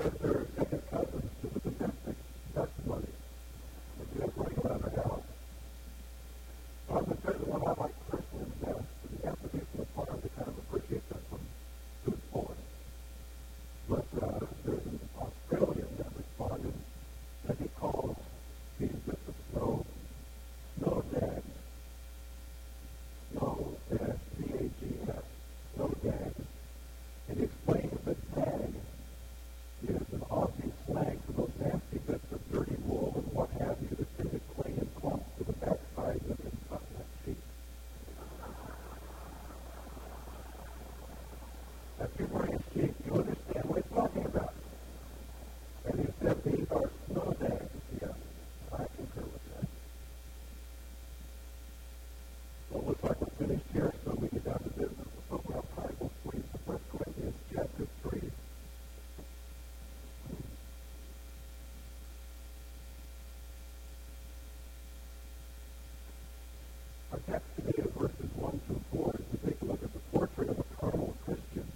Thank you. Chapter 1 versus 1 to 4 to take a look at the portrait of a normal Christian.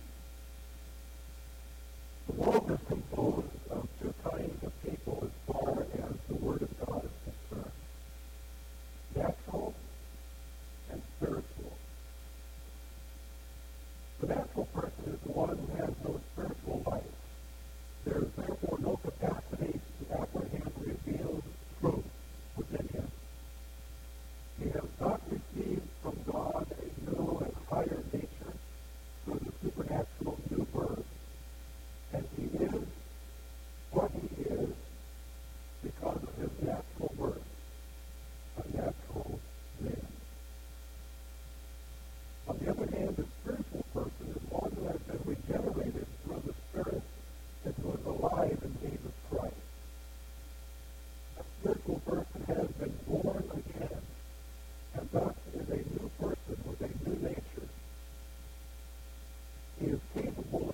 The world is composed of two kinds of people as far as the word of God is concerned: natural and spiritual. The natural person is the one who has you favorable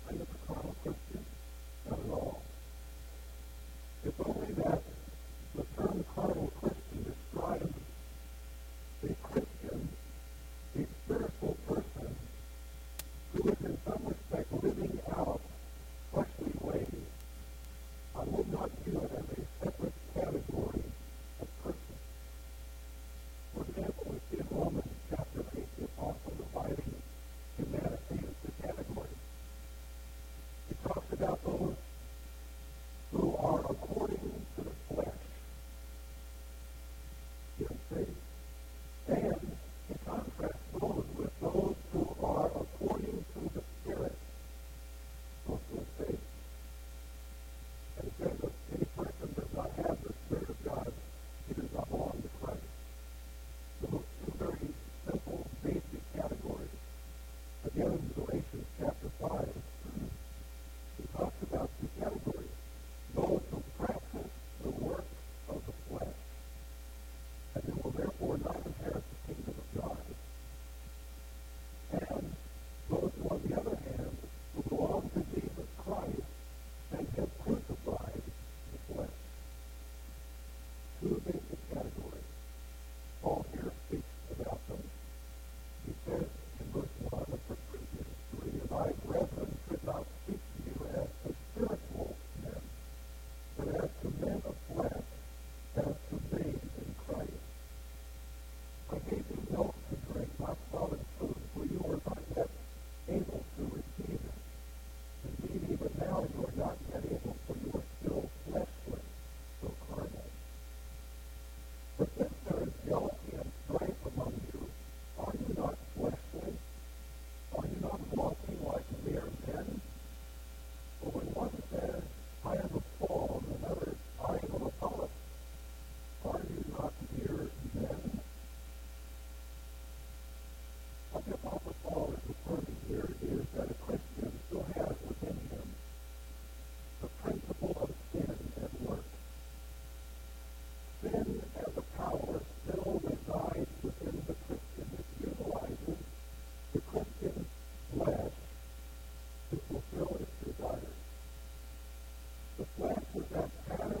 with that pattern.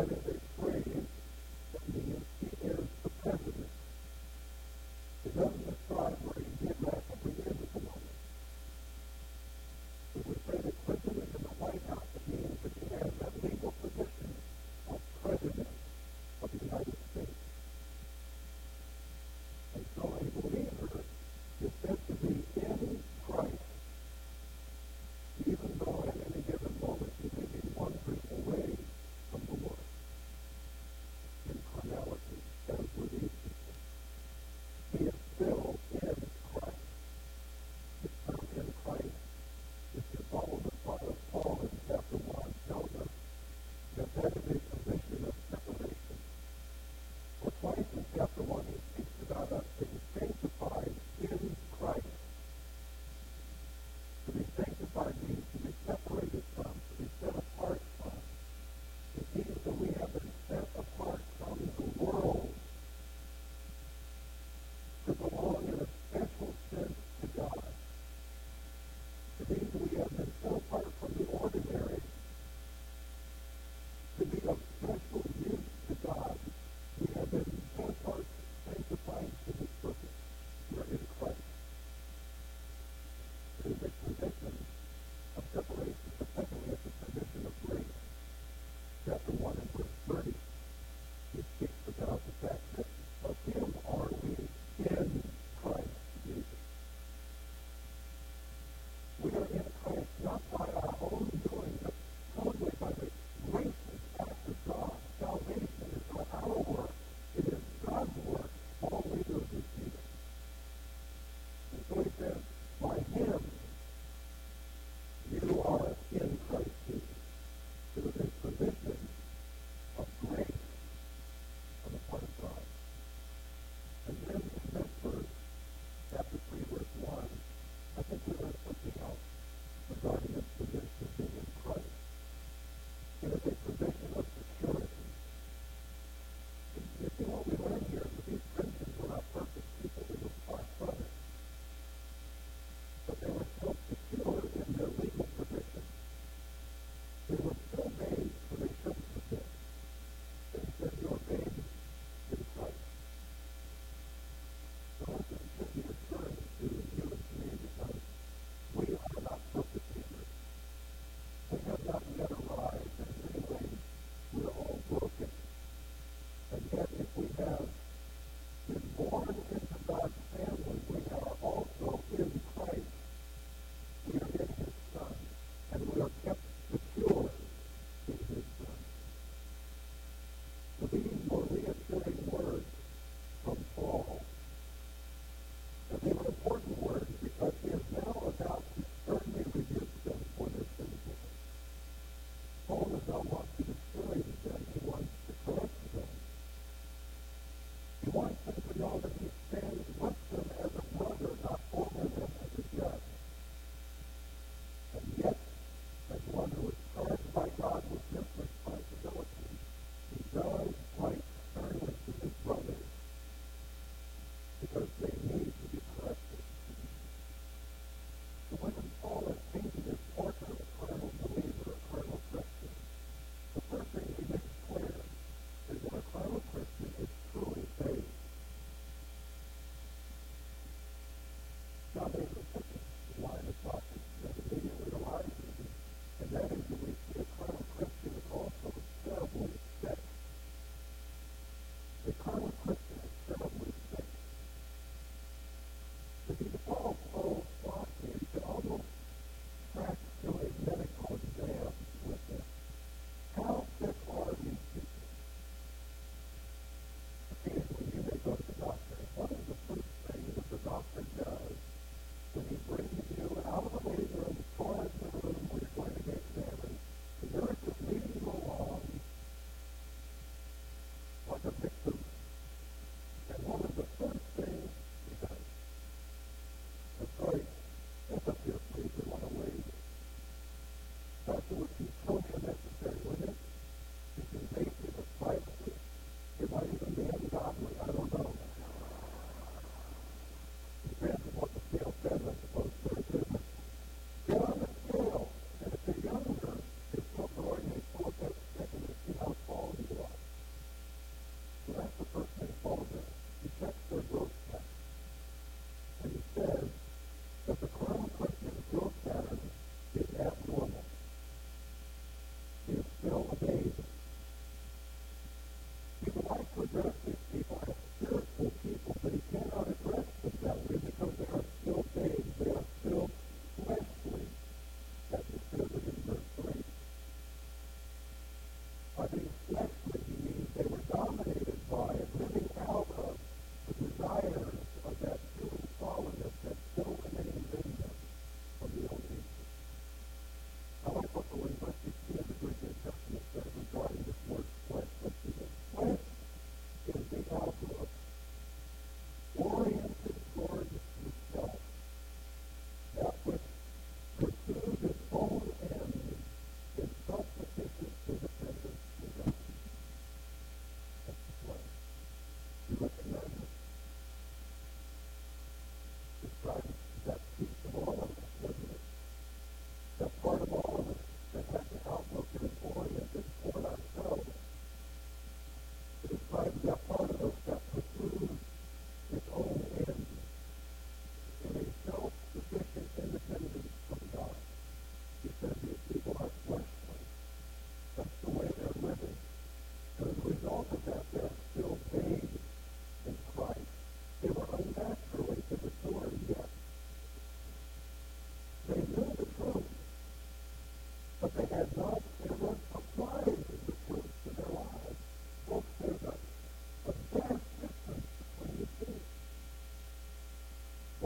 Thank you. Fall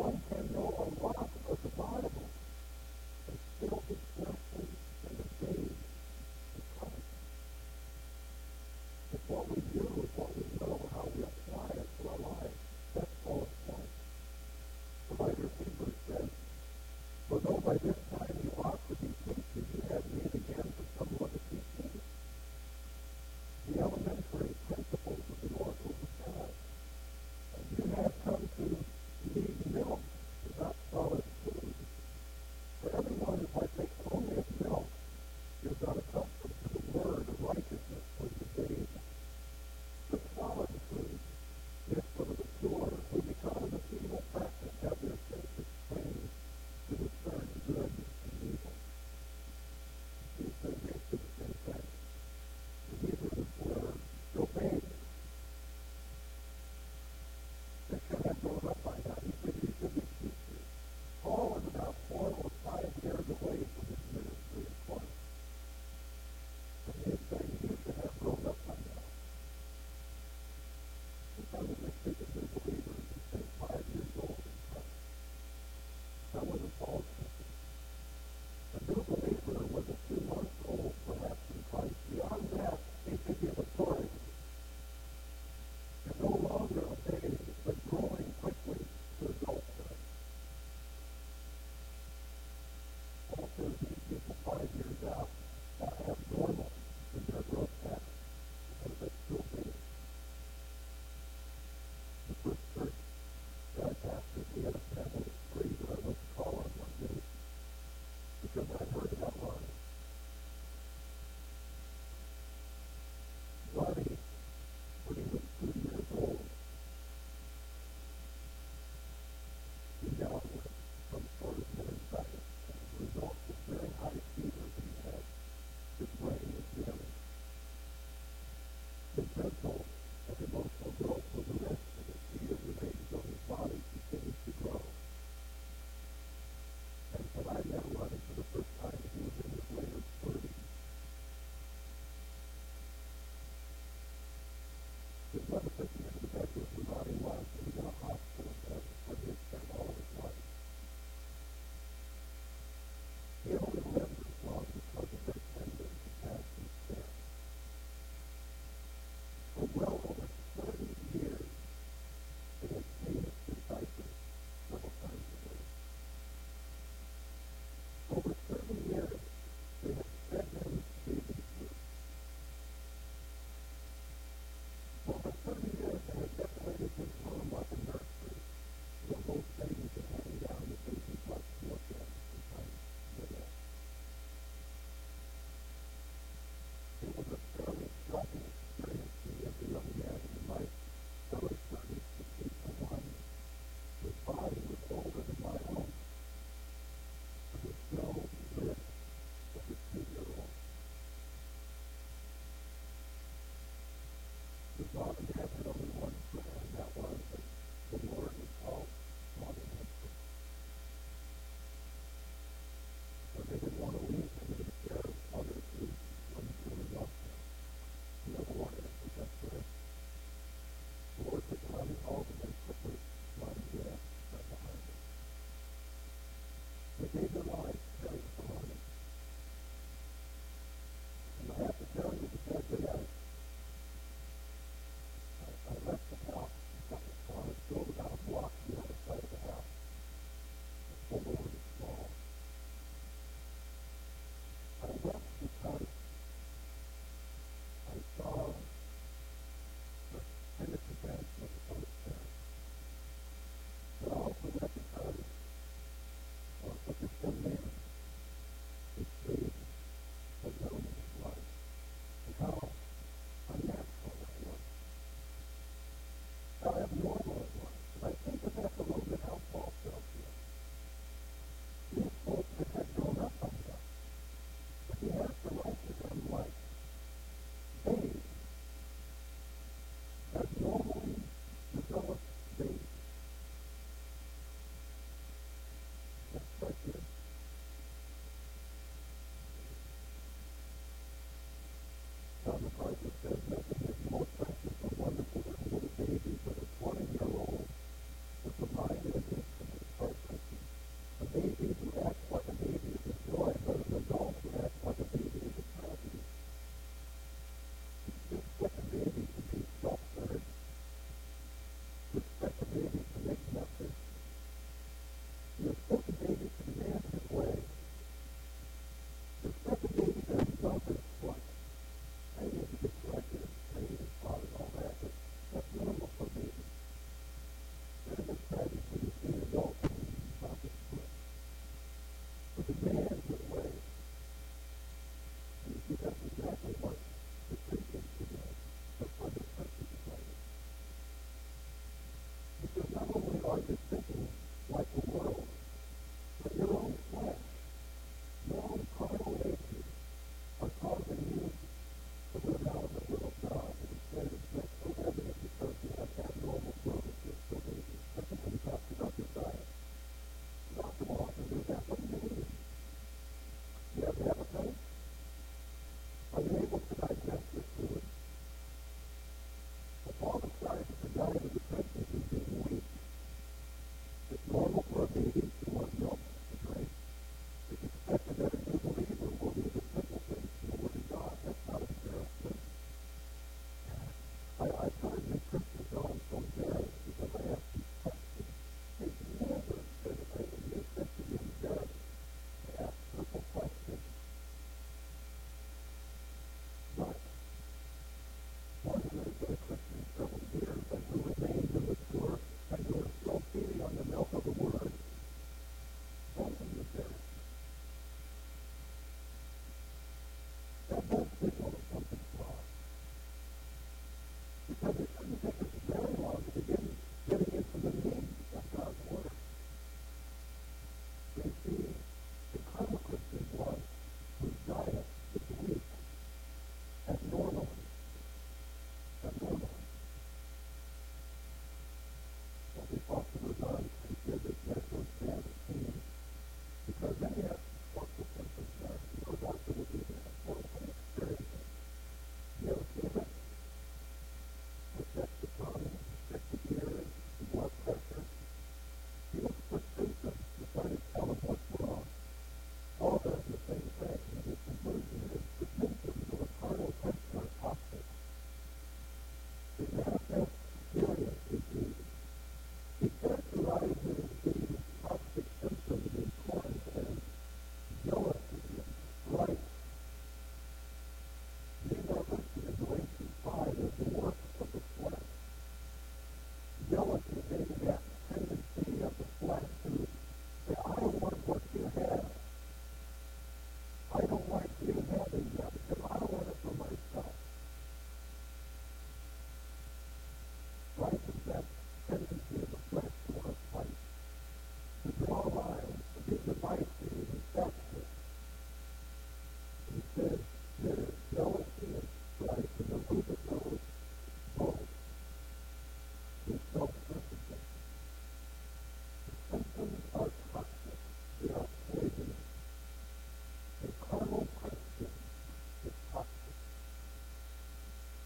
one can know a lot of the Bible and still be careful and obey the covenant. It's what we do.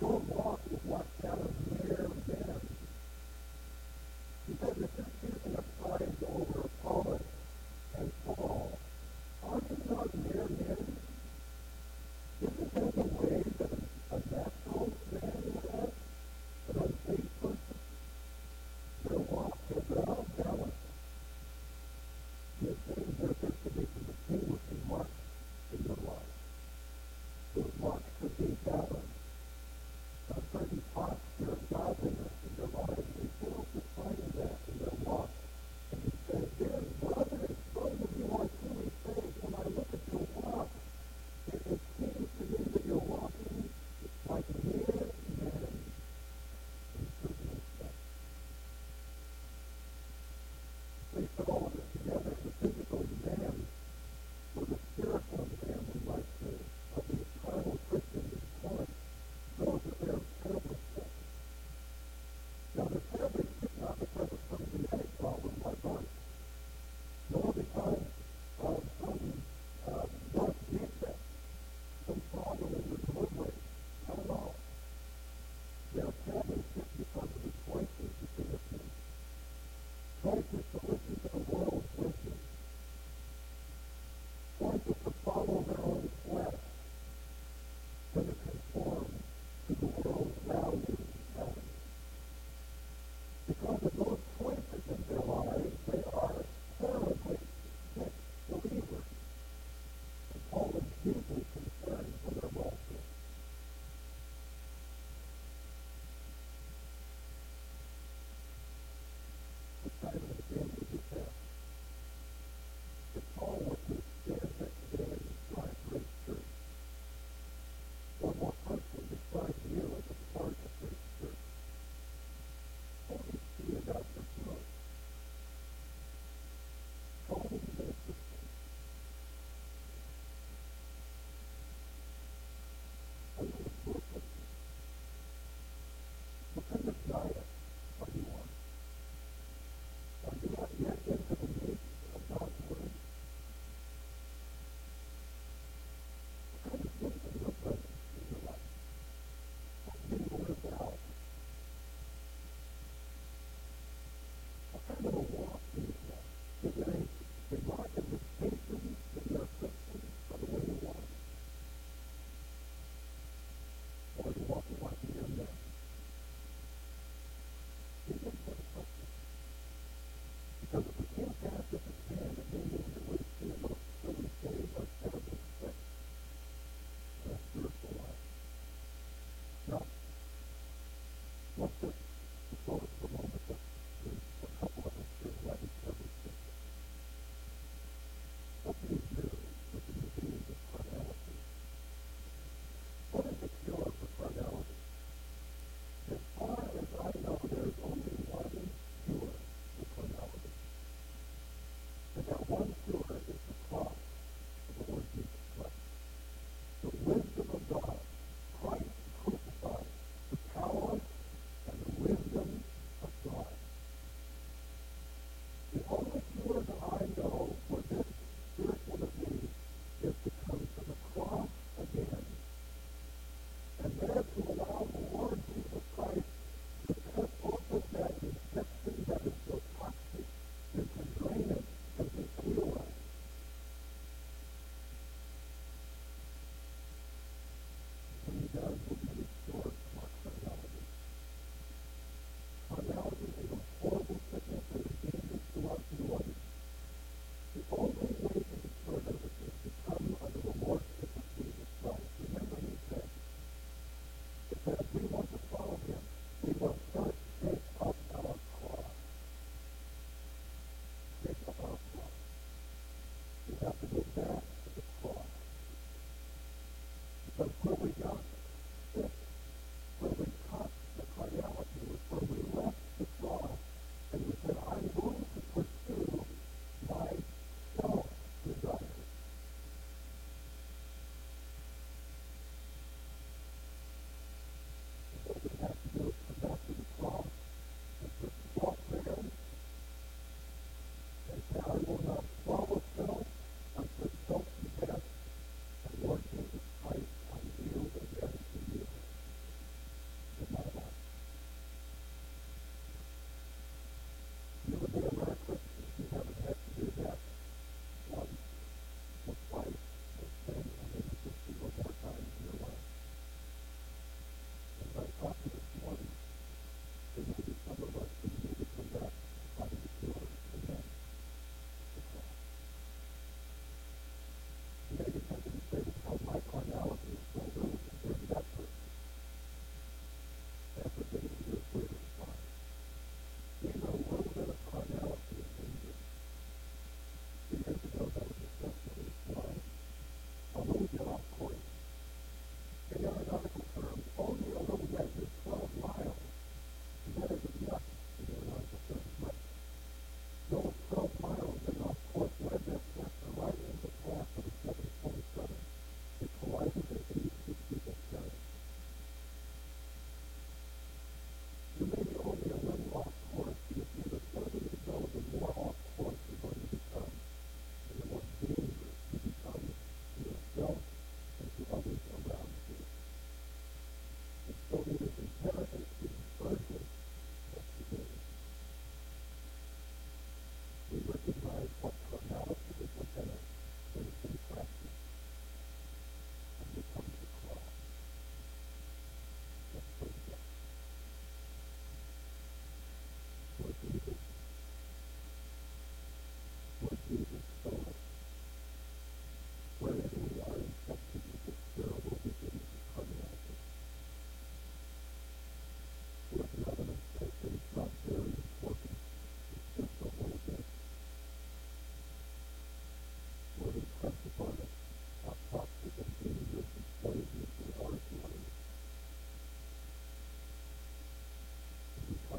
walk with what little while.